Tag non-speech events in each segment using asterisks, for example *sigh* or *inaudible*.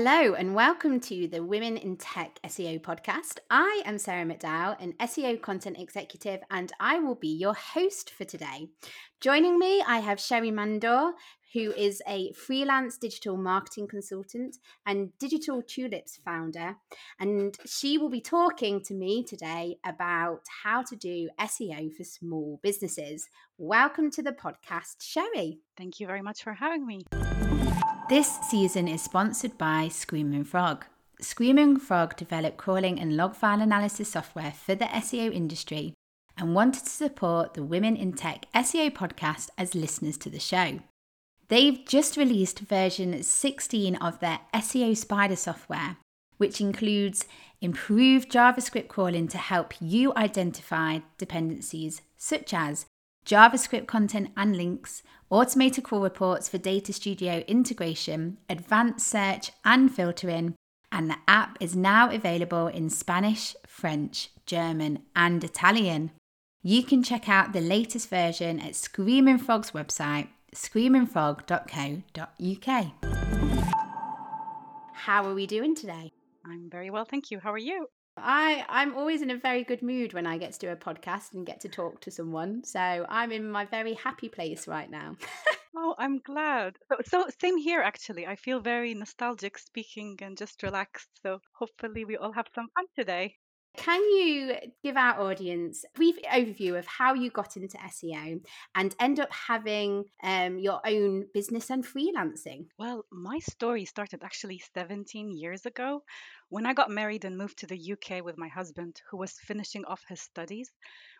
Hello, and welcome to the Women in Tech SEO podcast. I am Sarah McDowell, an SEO content executive, and I will be your host for today. Joining me, I have Sherry Mandor, who is a freelance digital marketing consultant and Digital Tulips founder. And she will be talking to me today about how to do SEO for small businesses. Welcome to the podcast, Sherry. Thank you very much for having me. This season is sponsored by Screaming Frog. Screaming Frog developed crawling and log file analysis software for the SEO industry and wanted to support the Women in Tech SEO podcast as listeners to the show. They've just released version 16 of their SEO Spider software, which includes improved JavaScript crawling to help you identify dependencies such as JavaScript content and links, automated crawl reports for Data Studio integration, advanced search and filtering, and the app is now available in Spanish, French, German, and Italian. You can check out the latest version at Screaming Frog's website screamingfrog.co.uk. How are we doing today? I'm very well, thank you. How are you? I I'm always in a very good mood when I get to do a podcast and get to talk to someone. So I'm in my very happy place right now. *laughs* oh, I'm glad. So, so same here actually. I feel very nostalgic speaking and just relaxed. So hopefully we all have some fun today. Can you give our audience a brief overview of how you got into SEO and end up having um, your own business and freelancing? Well, my story started actually 17 years ago when I got married and moved to the UK with my husband, who was finishing off his studies.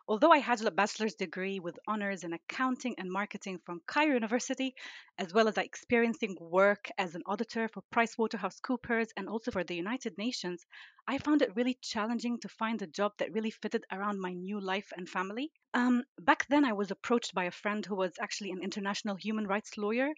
Although I had a bachelor's degree with honors in accounting and marketing from Cairo University, as well as experiencing work as an auditor for PricewaterhouseCoopers and also for the United Nations, I found it really challenging to find a job that really fitted around my new life and family. Um, back then, I was approached by a friend who was actually an international human rights lawyer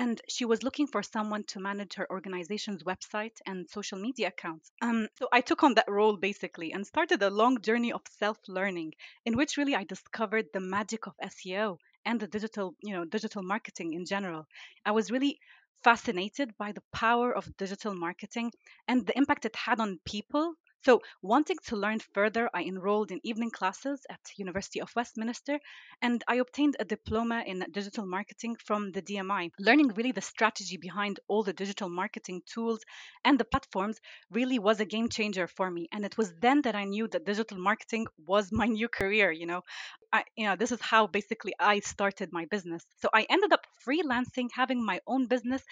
and she was looking for someone to manage her organization's website and social media accounts. Um, so I took on that role basically and started a long journey of self-learning in which really I discovered the magic of SEO and the digital, you know, digital marketing in general. I was really fascinated by the power of digital marketing and the impact it had on people so, wanting to learn further, I enrolled in evening classes at University of Westminster and I obtained a diploma in digital marketing from the DMI. Learning really the strategy behind all the digital marketing tools and the platforms really was a game changer for me and it was then that I knew that digital marketing was *laughs* my new career, you know. I, you know, this is how basically I started my business. So I ended up freelancing, having my own business.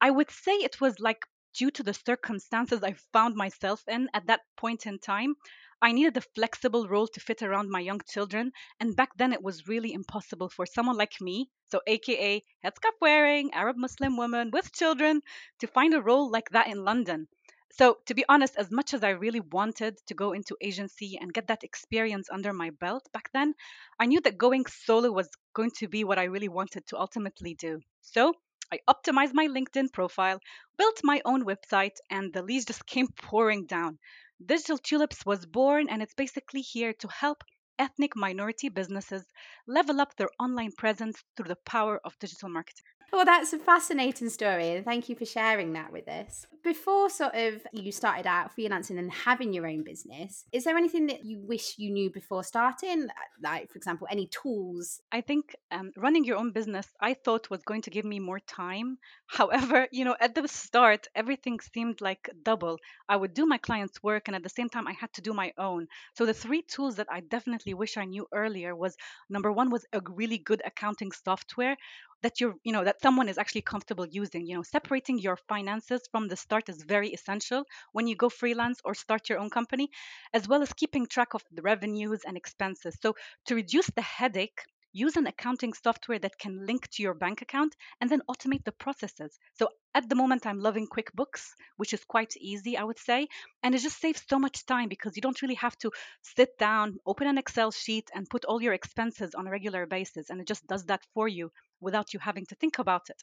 I would say it was like due to the circumstances I found myself in at that point in time, I needed a flexible role to fit around my young children. And back then, it was really impossible for someone like me, so AKA headscarf wearing Arab Muslim woman with children, to find a role like that in London. So, to be honest, as much as I really wanted to go into agency and get that experience under my belt back then, I knew that going solo was going to be what I really wanted to ultimately do. So, I optimized my LinkedIn profile, built my own website, and the leads just *laughs* came pouring down. Digital Tulips was born, and it's basically here to help ethnic minority businesses level up their online presence through the power of digital marketing. Well, that's a fascinating story, and thank you for sharing that with us. Before sort of you started out freelancing and having your own business, is there anything that you wish you knew before starting? Like, for example, any tools? I think um, running your own business, I thought was going to give me more time. *laughs* However, you know, at the start, everything seemed like double. I would do my clients' work, and at the same time, I had to do my own. So the three tools that I definitely wish I knew earlier was number one was a really good accounting software that you're you know that someone is actually comfortable using you know separating your finances from the start is very essential when you go freelance or start your own company as well as keeping track of the revenues and expenses so to reduce the headache use an accounting software that can link to your bank account and then automate the processes. So at the moment, I'm loving QuickBooks, which is quite easy, I would say. And it just saves so much time because you don't really have to sit down, open an Excel sheet, and put all your expenses on a regular basis. And it just does that for you without you having to think about it.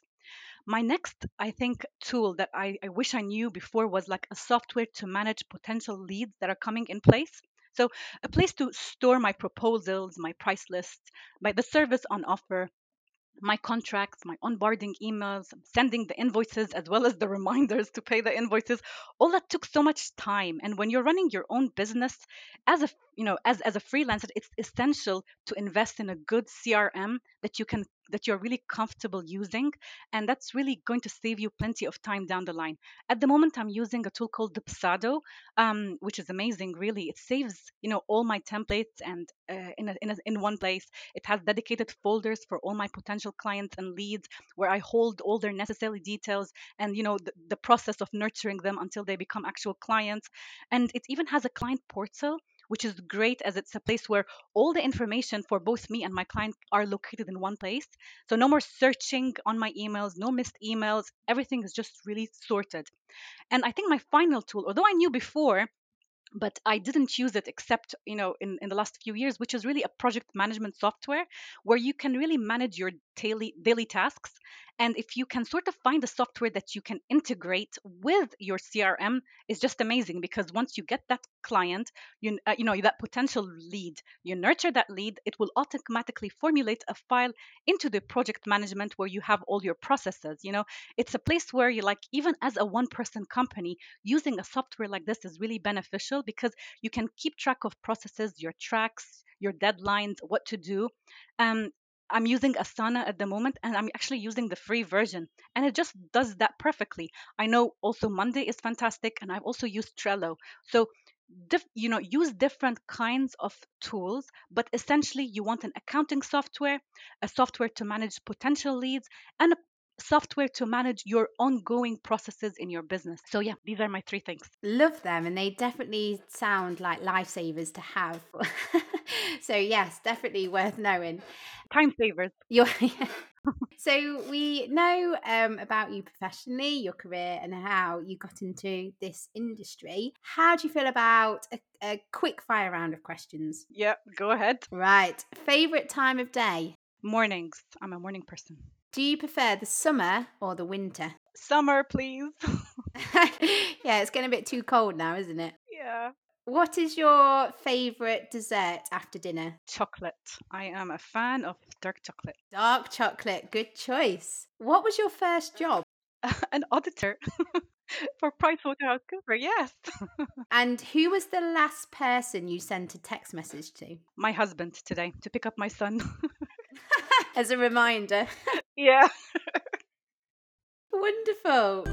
My next, I think, tool that I, I wish I knew before was like a software to manage potential leads that are coming in place. So a place to store my proposals, my price lists, my the service on offer, my contracts, my onboarding emails, sending the invoices as well as the reminders to pay the invoices. All that took so much time. And when you're running your own business as a you know as, as a freelancer, it's essential to invest in a good CRM that you can that you're really comfortable using and that's really going to save you plenty of time down the line. At the moment i'm using a tool called dubsado um, which is amazing really. It saves you know all my templates and uh, in, a, in, a, in one place. It has dedicated folders for all my potential clients and leads where i hold all their necessary details and you know the, the process of nurturing them until they become actual clients. And it even has a client portal which is great as it's a place where all the information for both me and my client are located in one place. So no more searching on my emails, no missed emails. Everything is just really sorted. And I think my final tool, although I knew before, but I didn't use it except you know in, in the last few years, which is really a project management software where you can really manage your daily daily tasks. And if you can sort of find a software that you can integrate with your CRM, is just amazing because once you get that client, you uh, you know that potential lead, you nurture that lead, it will automatically formulate a file into the project management where you have all your processes. You know, it's a place where you like even as a one person company, using a software like this is really beneficial because you can keep track of processes, your tracks, your deadlines, what to do. Um, I'm using Asana at the moment and I'm actually using the free version and it just does that perfectly. I know also Monday is fantastic and I've also used Trello. So you know use different kinds of tools but essentially you want an accounting software a software to manage potential leads and a software to manage your ongoing processes in your business. So, yeah, these are my three things. Love them, and they definitely sound like lifesavers to have. *laughs* so, yes, definitely worth knowing. Time savers. You're, *laughs* so, we know um, about you professionally, your career, and how you got into this industry. How do you feel about a, a quick fire round of questions? Yeah, go ahead. Right. Favorite time of day? Mornings. I'm a morning person. Do you prefer the summer or the winter? Summer, please. *laughs* *laughs* yeah, it's getting a bit too cold now, isn't it? Yeah. What is your favorite dessert after dinner? Chocolate. I am a fan of dark chocolate. Dark chocolate, good choice. What was your first job? *laughs* An auditor for PricewaterhouseCoopers, yes. and who was the last person you sent a text message to? My husband today to pick up my son. As a reminder. Yeah. Wonderful.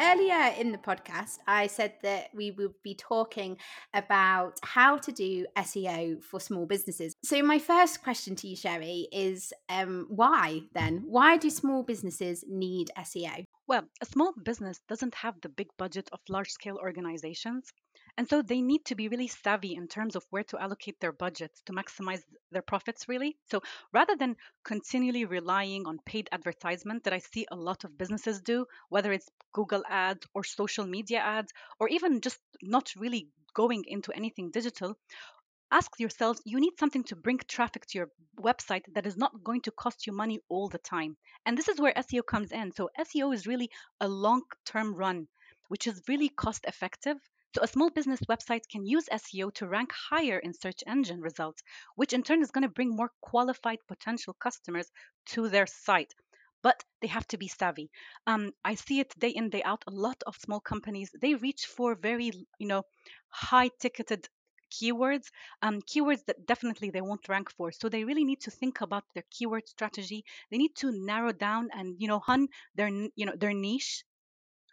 Earlier in the podcast, I said that we would be talking about how to do SEO for small businesses. So, my first question to you, Sherry, is um, why then? Why do small businesses need SEO? Well, a small business doesn't have the big budget of large scale organizations. And so they need to be really savvy in terms of where to allocate their budgets to maximize their profits, really. So rather than continually relying on paid advertisement that I see a lot of businesses do, whether it's Google ads or social media ads, or even just not really going into anything digital, ask yourselves you need something to bring traffic to your website that is not going to cost you money all the time. And this is where SEO comes in. So, SEO is really a long term run, which is really cost effective so a small business website can use SEO to rank higher in search engine results, which in turn is going to bring more qualified potential customers to their site. But they have to be savvy. Um, I see it day in day out. A lot of small companies they reach for very you know high ticketed keywords um, keywords that definitely they won't rank for so they really need to think about their keyword strategy they need to narrow down and you know hun their you know their niche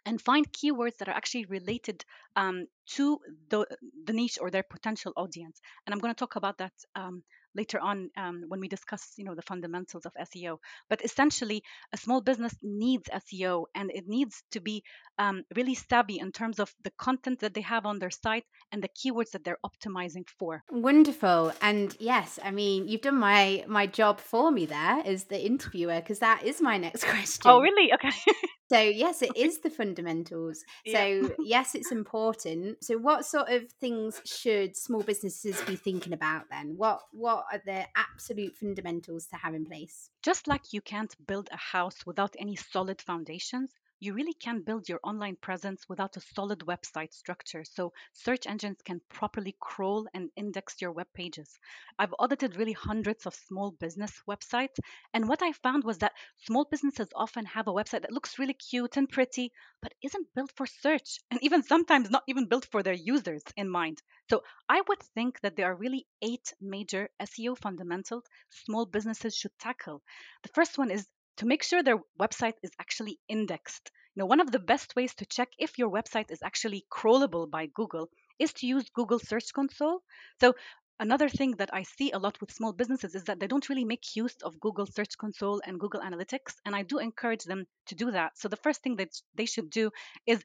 and find keywords that are actually related um, to the, the niche or their potential audience. And I'm going to talk about that um, later on um, when we discuss you know the fundamentals of SEO. But essentially, a small business needs SEO and it needs to be um, really savvy in terms of the content that they have on their site and the keywords that they're optimizing for. Wonderful. And yes, I mean you've done my my job for me there as the interviewer because that is my next *laughs* question. Oh really? Okay. *laughs* So yes, it is the fundamentals. So yeah. *laughs* yes, it's important. So what sort of things should small businesses be thinking about then? What what are uh, the absolute fundamentals to have in place? Just like you can't build a house without any solid foundations, you really can't build your online presence without a solid website structure so search engines can properly crawl and index your web pages. I've audited really hundreds of small business websites, and what I found was that small businesses often have a website that looks really cute and pretty, but isn't built for search, and even sometimes not even built for their users in mind. So I would think that there are really eight major SEO fundamentals small businesses should tackle. The first one is to make sure their website is actually indexed. You know, one of the best ways to check if your website is actually crawlable by Google is to use Google Search Console. So another thing that I see a lot with small businesses is that they don't really make use of Google Search Console and Google Analytics, and I do encourage them to do that. So the first thing that they should do is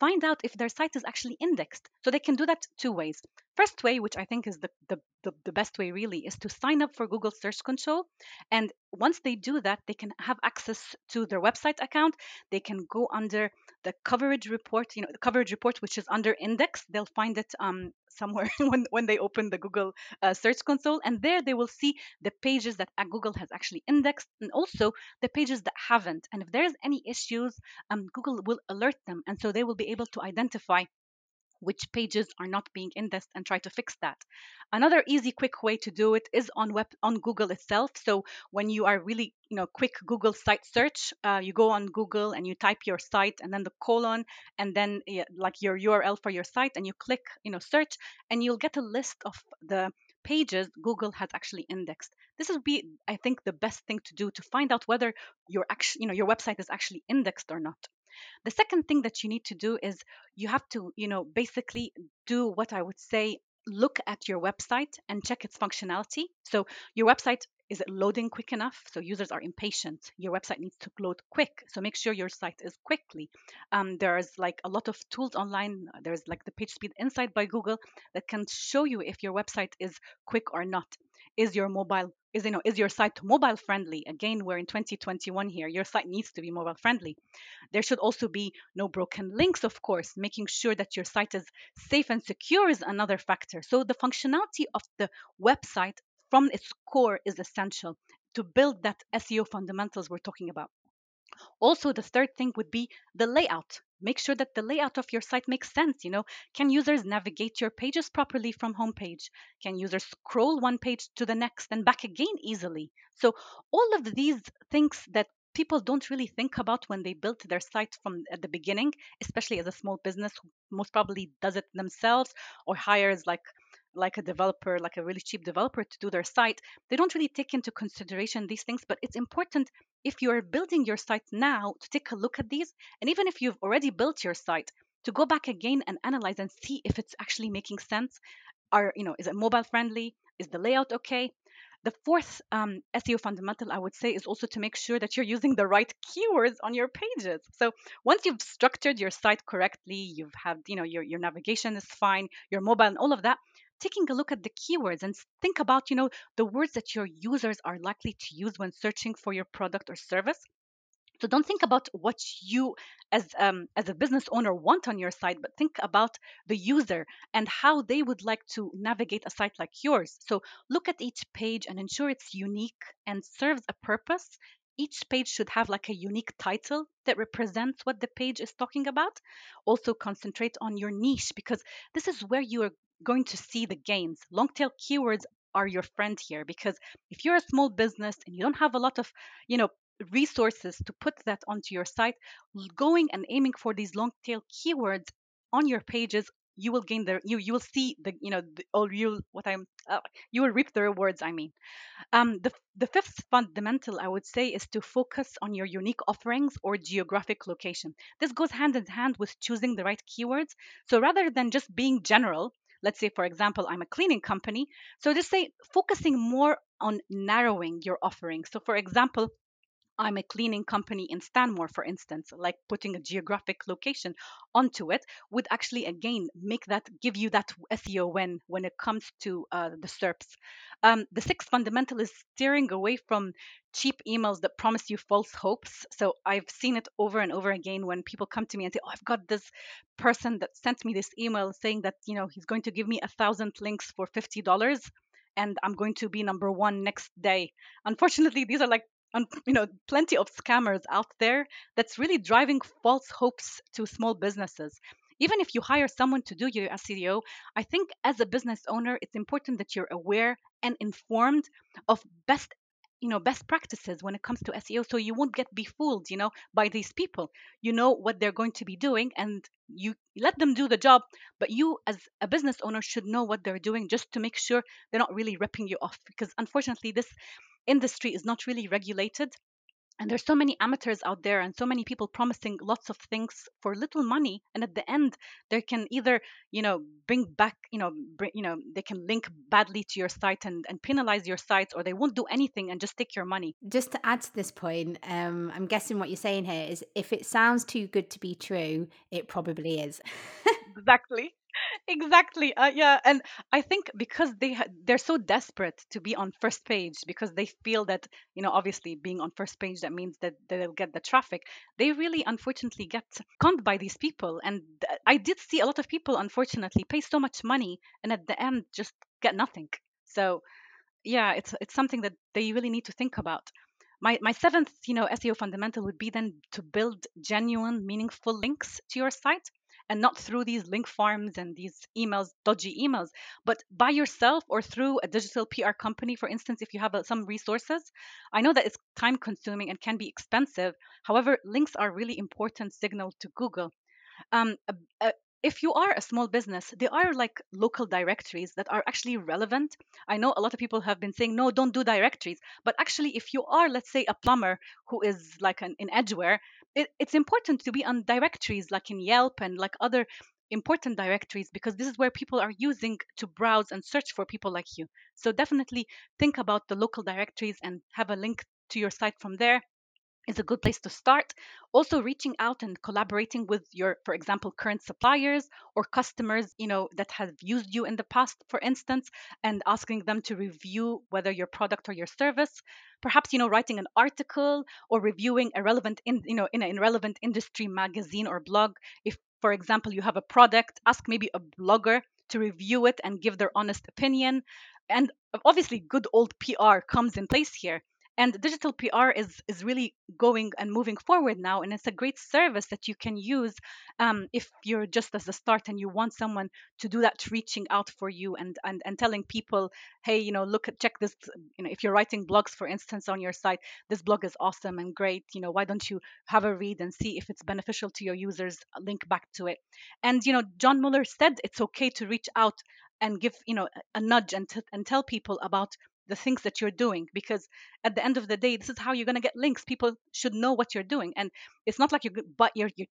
find out if their site is actually indexed. So they can do that two ways. First way, which I think is the, the, the, the, best way really, is to sign up for Google Search Console. And once they do that, they can have access to their website account. They can go under the coverage report, you know, the coverage report, which is under index. They'll find it um, somewhere *laughs* when, when they open the Google uh, Search Console. And there they will see the pages that Google has actually indexed and also the pages that haven't. And if there's any issues, um, Google will alert them. And so they will be able to identify which pages are not being indexed and try to fix that. Another easy quick way to do it is on web on Google itself. So when you are really you know quick Google site search, uh, you go on Google and you type your site and then the colon and then like your URL for your site and you click you know search and you'll get a list of the pages Google has actually indexed. This would be, I think, the best thing to do to find out whether your actually, you know, your website is actually indexed or not. The second thing that you need to do is you have to, you know, basically do what I would say look at your website and check its functionality. So your website is it loading quick enough? So users are impatient. Your website needs to load quick. So make sure your site is quickly. Um, there's like a lot of tools online. There's like the PageSpeed Insight by Google that can show you if your website is quick or not. Is your mobile is you know is your site mobile friendly? Again we're in 2021 here. Your site needs to be mobile friendly. There should also be no broken links of course making sure that your site is safe and secure is another factor. So the functionality of the website from its core is essential to build that seo fundamentals we're talking about. Also the third thing would be the layout make sure that the layout of your site makes sense you know? Can users navigate your pages properly from homepage can users scroll one page to the next and back again easily? So all of these things that people don't really think about when they build their site from at the beginning especially as a small business most probably does it themselves or hires like like a developer, like a really cheap developer to do their site, they don't really take into consideration these things. But it's important if you're building your site now to take a look at these. And even if you've already built your site, to go back again and analyze and see if it's actually making sense. Are, you know, is it mobile friendly? Is the layout okay? The fourth um, SEO fundamental I would say is also to make sure that you're using the right keywords on your pages. So once you've structured your site correctly, you've had, you know, your, your navigation is fine, your mobile and all of that, taking a look at the keywords and think about you know the words that your users are likely to use when searching for your product or service so don't think about what you as um, as a business owner want on your site, but think about the user and how they would like to navigate a site like yours. So look at each page and ensure it's unique and serves a purpose. Each page should have like a unique title that represents what the page is talking about. Also concentrate on your niche because this is where you are going to see the gains. Long tail keywords are your friend here because if you're a small business and you don't have a lot of, you know, resources to put that onto your site, going and aiming for these long tail keywords on your pages you will gain the you you will see the you know the, or you what i'm uh, you will reap the rewards i mean. Um, the, the fifth fundamental i would say is to focus on your unique offerings or geographic location. This goes hand in hand with choosing the right keywords. So rather than just being general let's say for example i'm a cleaning company so just say focusing more on narrowing your offering. So for example I'm a cleaning company in Stanmore, for instance, like putting a geographic location onto it would actually again make that give you that SEO win when it comes to uh, the SERPs. Um, the sixth fundamental is steering away from cheap emails that promise you false hopes. So I've seen it over and over again when people come to me and say, "Oh, I've got this person that sent me this email saying that you know he's going to give me a thousand links for fifty dollars." and I'm going to be number one next day. Unfortunately, these are like and you know plenty of scammers out there that's really driving false hopes to small businesses. Even if you hire someone to do your SEO, I think as a business owner, it's important that you're aware and informed of best you know best practices when it comes to SEO so you won't get befooled you know by these people. You know what they're going to be doing and you let them do the job but you as a business owner should know what they're doing just to make sure they're not really ripping you off because unfortunately this industry is not really regulated and there's so many amateurs out there and so many people promising lots of things for little money and at the end they can either you know bring back you know bring, you know they can link badly to your site and, and penalize your site or they won't do anything and just take your money. Just to add to this point um, i'm guessing what you're saying here is if it sounds too good to be true it probably is. *laughs* Exactly exactly uh, yeah and i think because they ha- they're so desperate to be on first page because they feel that you know obviously being on first page that means that they'll get the traffic they really unfortunately get conned by these people and i did see a lot of people unfortunately pay so much money and at the end just get nothing. So yeah it's it's something that they really need to think about. My my seventh you know seo fundamental would be then to build genuine meaningful links to your site and not through these link farms and these emails dodgy emails but by yourself or through a digital pr company for instance if you have uh, some resources i know that it's time consuming and can be expensive however links are really important signal to google um, a, a, if you are a small business, there are like local directories that are actually relevant. I know a lot of people have been saying, no, don't do directories. But actually, if you are, let's say, a plumber who is like an, in Edgware, it, it's important to be on directories like in Yelp and like other important directories because this is where people are using to browse and search for people like you. So definitely think about the local directories and have a link to your site from there is a good place to start. Also, reaching out and collaborating with your, for example, current suppliers or customers, you know, that have used you in the past, for instance, and asking them to review whether your product or your service. Perhaps, you know, writing an article or reviewing a relevant, in, you know, in an irrelevant industry magazine or blog. If, for example, you have a product, ask maybe a blogger to review it and give their honest opinion. And obviously, good old PR comes in place here and digital pr is is really going and moving forward now and it's a great service that you can use um, if you're just as a start and you want someone to do that reaching out for you and and, and telling people hey you know look at check this you know if you're writing blogs for instance on your site this blog is awesome and great you know why don't you have a read and see if it's beneficial to your users link back to it? And you know john mueller said it's okay to reach out and give you know a nudge and, t- and tell people about the things that you're doing because at the end of the day this is how you're going to get links people should know what you're doing and it's not like you're but you're, you're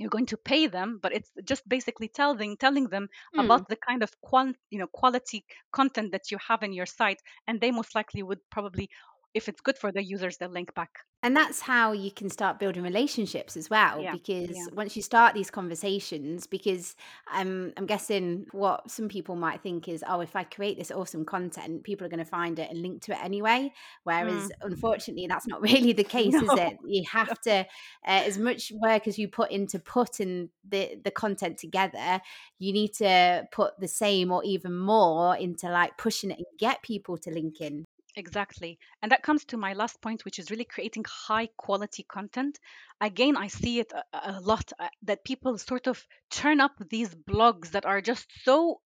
you're going to pay them but it's just basically telling telling them mm. about the kind of qual, you know quality content that you have in your site and they most likely would probably if it's good for the users they'll link back and that's how you can start building relationships as well yeah, because yeah. once you start these conversations because I'm I'm guessing what some people might think is oh if I create this awesome content people are going to find it and link to it anyway whereas mm. unfortunately that's not *laughs* really the *laughs* case no. is it you have to uh, as much work as you put into putting the the content together you need to put the same or even more into like pushing it and get people to link in Exactly. And that comes to my last point, which is really creating high quality content. Again, I see it a, a lot uh, that people sort of turn up these blogs that are just so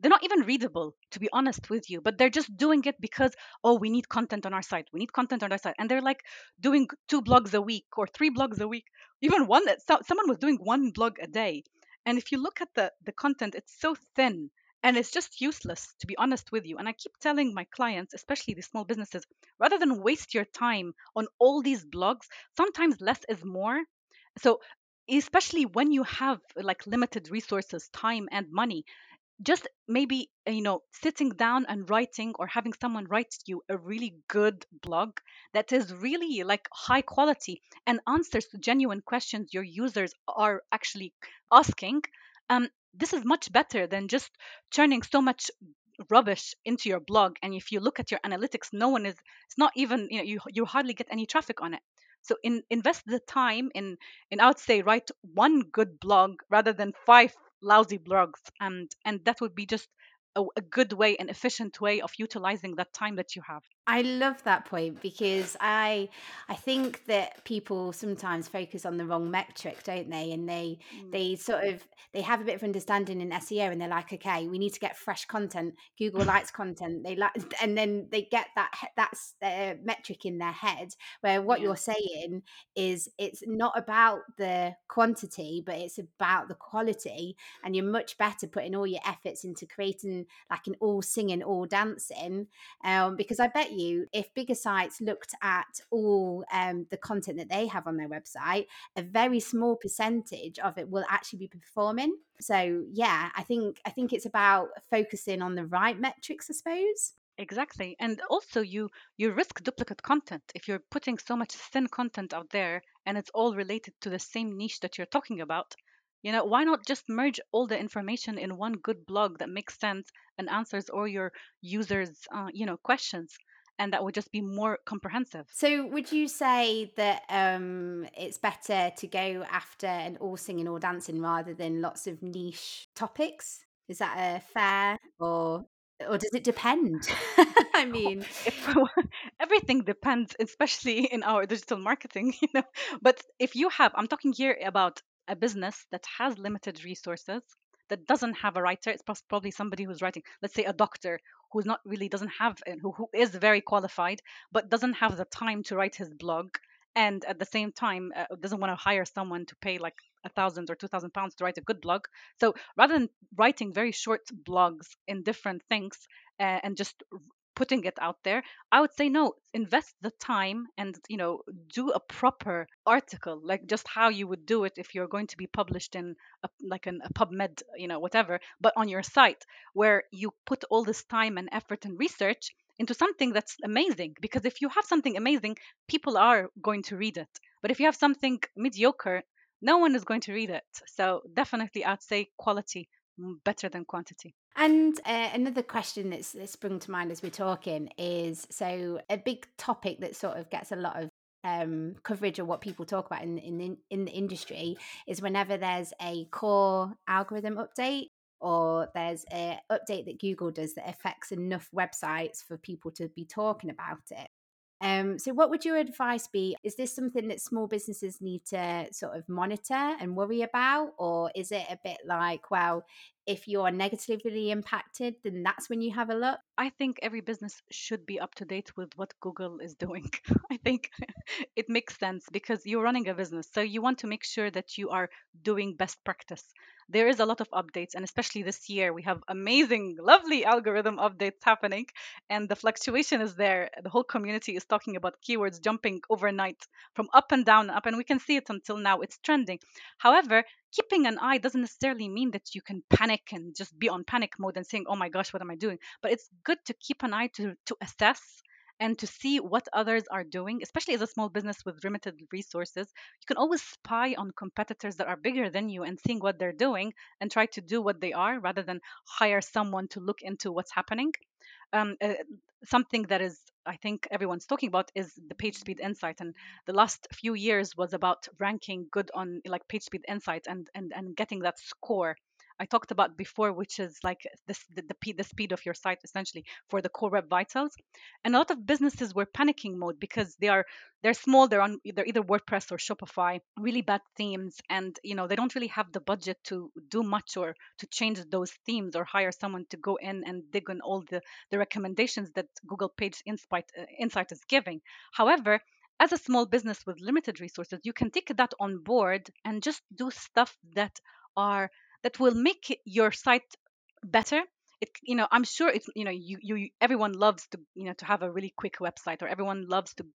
they're not even readable to be honest with you but they're just doing it because oh we need content on our site we need content on our site and they're like doing two blogs a week or three blogs a week even one that so, someone was doing one blog a day and if you look at the the content it's so thin and it's just useless, to be honest with you. And I keep telling my clients, especially the small businesses, rather than waste your time on all these blogs, sometimes less is more. So, especially when you have like limited resources, time, and money, just maybe you know sitting down and writing or having someone write you a really good blog that is really like high quality and answers to genuine questions your users are actually asking um, this is much better than just turning so much rubbish into your blog and if you look at your analytics no one is it's not even you know you, you hardly get any traffic on it. So in, invest the time in in i would say write one good blog rather than five lousy blogs and and that would be just a, a good way an efficient way of utilizing that time that you have I love that point because I I think that people sometimes focus on the wrong metric, don't they? And they Mm, they sort of they have a bit of understanding in SEO and they're like, okay, we need to get fresh content. Google likes *laughs* content. They like *laughs* and then they get that that's metric in their head where what yeah, you're saying is it's not about the quantity, but it's about the quality and you're much better putting all your efforts into creating like an all singing, all dancing um, because I bet you if bigger sites looked at all um, the content that they have on their website, a very small percentage of it will actually be performing. So yeah, I think I think it's about focusing on the right metrics, I suppose. exactly. And also, you you risk duplicate content if you're putting so much thin content out there, and it's all related to the same niche that you're talking about. You know, why not just merge all the information in one good blog that makes sense and answers all your users' uh, you know questions, and that would just be more comprehensive. So would you say that um, it's better to go after an all singing, all dancing rather than lots of niche topics? Is that a fair or or does it depend? *laughs* *laughs* I mean, *laughs* everything depends especially in our digital marketing you know but if you have i'm talking here about a business that has limited resources that doesn't have a writer it's probably somebody who's writing let's say a doctor who's not really doesn't have who, who is very qualified but doesn't have the time to write his blog and at the same time uh, doesn't want to hire someone to pay like a thousand or two thousand pounds to write a good blog. So rather than writing very short blogs in different things uh, and just putting it out there i would say no invest the time and you know do a proper article like just how you would do it if you're going to be published in a, like an, a pubmed you know whatever but on your site where you put all this time and effort and research into something that's amazing because if you have something amazing people are going to read it but if you have something mediocre no one is going to read it. So definitely i'd say quality better than quantity And uh, another question that's, that sprung to mind as we're talking is so a big topic that sort of gets a lot of um, coverage of what people talk about in, in in the industry is whenever there's a core algorithm update or there's a update that Google does that affects enough websites for people to be talking about it. Um, so, what would your advice be? Is this something that small businesses need to sort of monitor and worry about? Or is it a bit like, well, if you're negatively impacted, then that's when you have a look? I think every business should be up to date with what Google is doing. *laughs* I think *laughs* it makes sense because you're running a business. So you want to make sure that you are doing best practice. There is a lot of updates, and especially this year, we have amazing, lovely algorithm updates happening, and the fluctuation is there. The whole community is talking about keywords jumping overnight from up and down, up, and we can see it until now. It's trending. However, keeping an eye doesn't necessarily mean that you can panic and just be on panic mode and saying, oh my gosh, what am I doing? But it's good to keep an eye to, to assess and to see what others are doing, especially as a small business with limited resources. You can always spy on competitors that are bigger than you and seeing what they're doing and try to do what they are rather than hire someone to look into what's happening. Um, uh, something that is I think everyone's talking about is the page speed insight, and the last few years was about ranking good on like page speed insight and and and getting that score. I talked about before, which is like this the, the, the speed of your site essentially for the core web vitals, and a lot of businesses were panicking mode because they are they're small, they're on they're either WordPress or Shopify, really bad themes, and you know they don't really have the budget to do much or to change those themes or hire someone to go in and dig on all the the recommendations that Google Page Insight, uh, Insight is giving. However, as a small business with limited resources, you can take that on board and just do stuff that are that will make your site better. It, you know, I'm sure it's, you know, you, you, everyone loves to, you know, to have a really quick website, or everyone loves to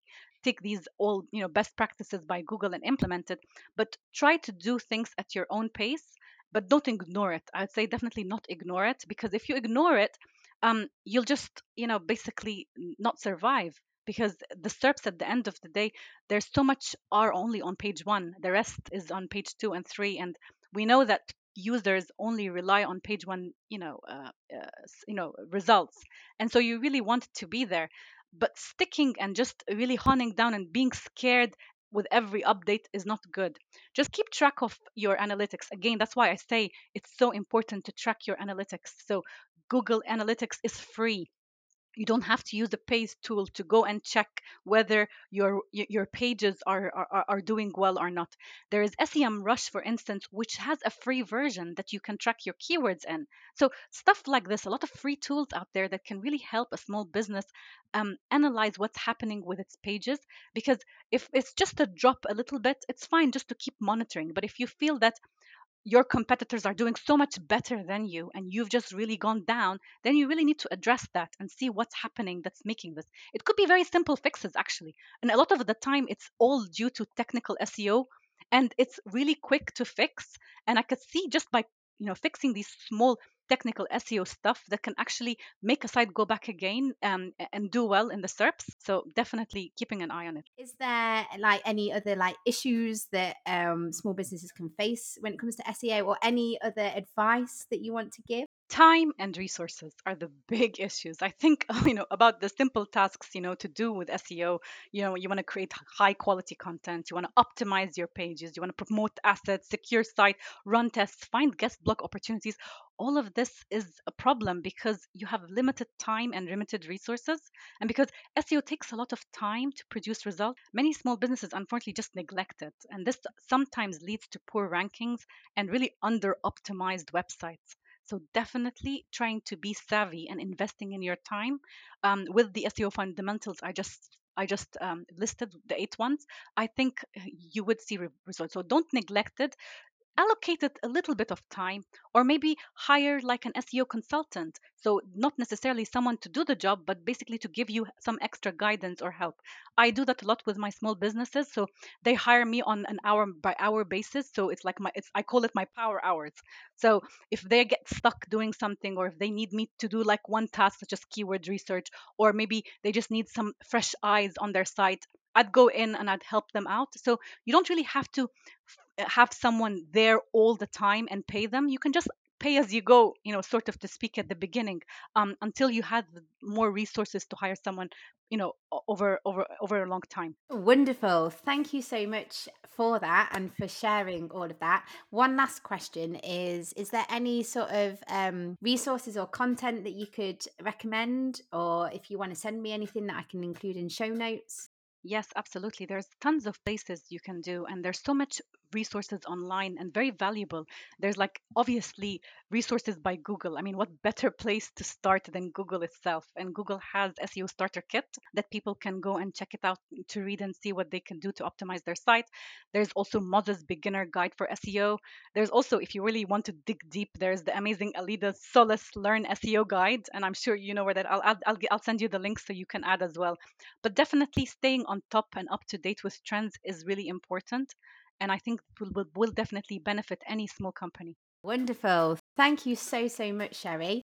take these all, you know, best practices by Google and implement it. But try to do things at your own pace, but don't ignore it. I'd say definitely not ignore it because if you ignore it, um, you'll just, you know, basically not survive because the SERPs at the end of the day, there's so much are only on page one. The rest is on page two and three, and we know that users only rely on page one you know uh, uh, you know results. And so you really want to be there but sticking and just really honing down and being scared with every update is not good. Just keep track of your analytics. Again that's why i say it's so important to track your analytics. So google analytics is free you don't have to use the page tool to go and check whether your your pages are, are are doing well or not. There is SEMrush for instance which has a free version that you can track your keywords in. So stuff like this a lot of free tools out there that can really help a small business um, analyze what's happening with its pages because if it's just a drop a little bit it's fine just to keep monitoring. But if you feel that your competitors are doing so much better than you and you've just really gone down, then you really need to address that and see what's happening that's making this. It could be very simple fixes, actually. And a lot of the time, it's all due to technical SEO and it's really quick to fix. And I could see just by you know fixing these small technical SEO stuff that can actually make a site go back again um, and do well in the SERPs. So definitely keeping an eye on it. Is there like any other like issues that um, small businesses can face when it comes to SEO, or any other advice that you want to give? Time and resources are the big issues. I think *laughs* you know about the simple tasks you know to do with seo you know you want to create high quality content you want to optimize your pages you want to promote assets secure site run tests find guest blog opportunities. All of this is a problem because you have limited time and limited resources and because seo takes a lot of time to produce results many small businesses unfortunately just neglect it and this sometimes leads to poor rankings and really under optimized websites so definitely trying to be savvy and investing in your time um, with the SEO fundamentals. I just I just um, listed the eight ones. I think uh, you would see results. So don't neglect it allocate a little bit of time or maybe hire like an SEO consultant. So, not necessarily someone to do the job, but basically to give you some extra guidance or help. I do that a lot with my small businesses. So, they hire me on an hour by hour basis. So, it's like my, it's, I call it my power hours. So, if they get stuck doing something or if they need me to do like one task, such as keyword research, or maybe they just need some fresh eyes on their site, I'd go in and I'd help them out. So you don't really have to have someone there all the time and pay them. You can just pay as you go, you know, sort of to speak at the beginning, um, until you have more resources to hire someone, you know, over over over a long time. Wonderful. Thank you so much for that and for sharing all of that. One last question is: Is there any sort of um, resources or content that you could recommend, or if you want to send me anything that I can include in show notes? Yes, absolutely. There's tons of places you can do, and there's so much resources online and very valuable. There's like obviously resources by Google. I mean, what better *laughs* place to start than Google itself? And Google has SEO Starter Kit that people can go and check it out to read and see what they can do to optimize their site. There's also Moz's Beginner Guide for SEO. There's also, if you really want to dig deep, there's the amazing Aleyda Solis Learn SEO Guide, and I'm sure you know where that. I'll I'll I'll, I'll send you the links so you can add as well. But definitely staying on top and up to date with trends is really important and I think will, will, will definitely benefit any small company. Wonderful. Thank you so, so much, Sherry.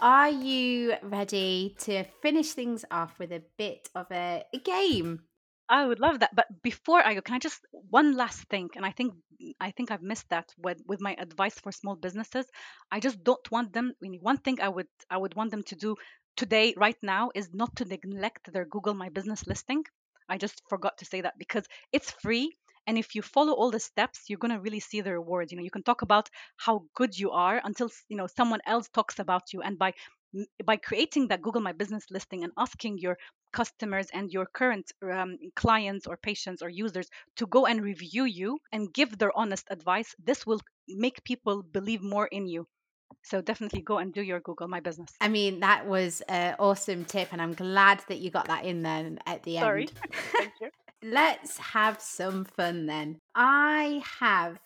Are you ready to finish things off with a bit of a, a game? I would love that. But before I go, can I just one last thing? And I think I think I've missed that with with my advice for small businesses. I just don't want them. I mean, one thing I would I would want them to do today, right now, is not to neglect their Google My Business listing. I just forgot to say that because it's free. And if you follow all the steps, you're going to really see the rewards. You know, you can talk about how good you are until, you know, someone else talks about you. And by by creating that Google My Business listing and asking your customers and your current um, clients or patients or users to go and review you and give their honest advice, this will make people believe more in you. So definitely go and do your Google My Business. I mean, that was an awesome tip, and I'm glad that you got that in then at the Sorry. end. *laughs* Thank you. *laughs* Let's have some fun then. I have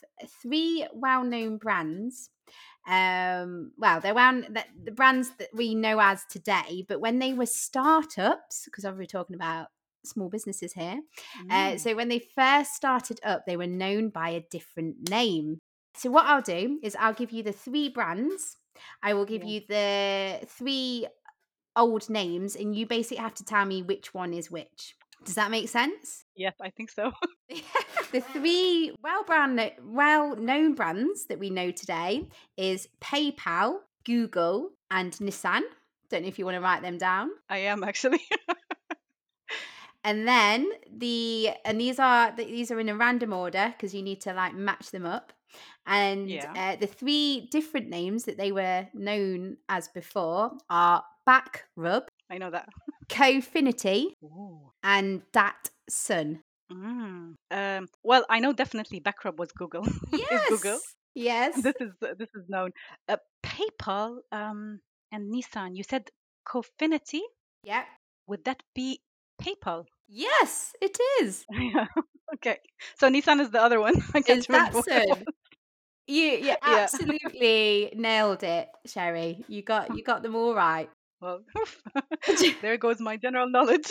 three well known brands. Um, well, they're well, the, the brands that we know as today, but when they were startups, because we're talking about small businesses here. Uh, Mm. so when they first started up, they were known by a different name. So what I'll do is I'll give you the three brands. I will give Yeah. you the three old names, and you basically have to tell me which one is which. Does that make sense? Yes, I think so. *laughs* *laughs* the three well brand well known brands that we know today is PayPal, Google, and Nissan. Don't know if you want to write them down. I am actually. And then the and these are these are in a random order because you need to like match them up. And Yeah. uh, the three different names that they were known as before are Back Rub, I know that. Confinity, Ooh. and Dat Sun. Mm. Um, well, I know definitely Backrub was Google. *laughs* Yes. Google. Yes. This is this is known. Uh, PayPal um, and Nissan. You said Confinity. yeah. Would that be PayPal? Yes, it is. *laughs* Okay. So Nissan is the other one. *laughs* I can't Is that remember Sun? You you absolutely nailed it, Sherry. You got you got them all right. Well, *laughs* *laughs* *laughs* there goes my general knowledge.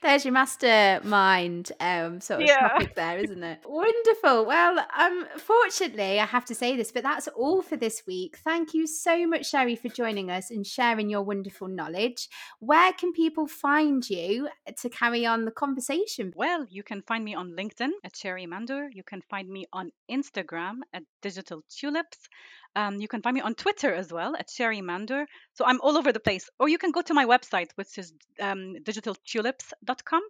There's your mastermind um, sort of Yeah. topic there, isn't it? Wonderful. Well, um, fortunately, I have to say this, but that's all for this week. Thank you so much, Sherry, for joining us and sharing your wonderful knowledge. Where can people find you to carry on the conversation? well, you can find me on LinkedIn at Sherry Mandur. You can find me on Instagram at Digital Tulips. Um, you can find me on Twitter as well at Sherry Mandur. So I'm all over the place. Or you can go to my website, which is um, digitaltulips.com.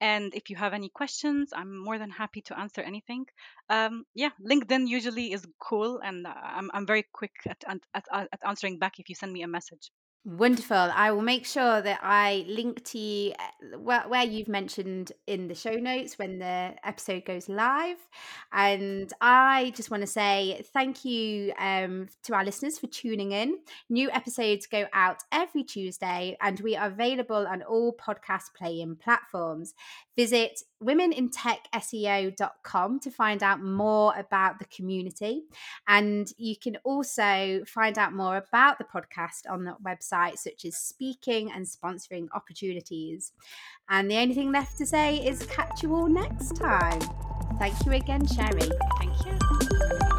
And if you have any questions, I'm more than happy to answer anything. Um, yeah, LinkedIn usually is cool, and uh, I'm, I'm very quick at, at, at answering back if you send me a message. Wonderful. I will make sure that I link to you uh, where, where you've mentioned in the show notes when the episode goes live. And I just want to say thank you um, to our listeners for tuning in. New episodes go out every Tuesday, and we are available on all podcast playing platforms. Visit womenintechseo.com to find out more about the community. And you can also find out more about the podcast on that website, such as speaking and sponsoring opportunities. And the only thing left to say is catch you all next time. Thank you again, Sherry. Thank you.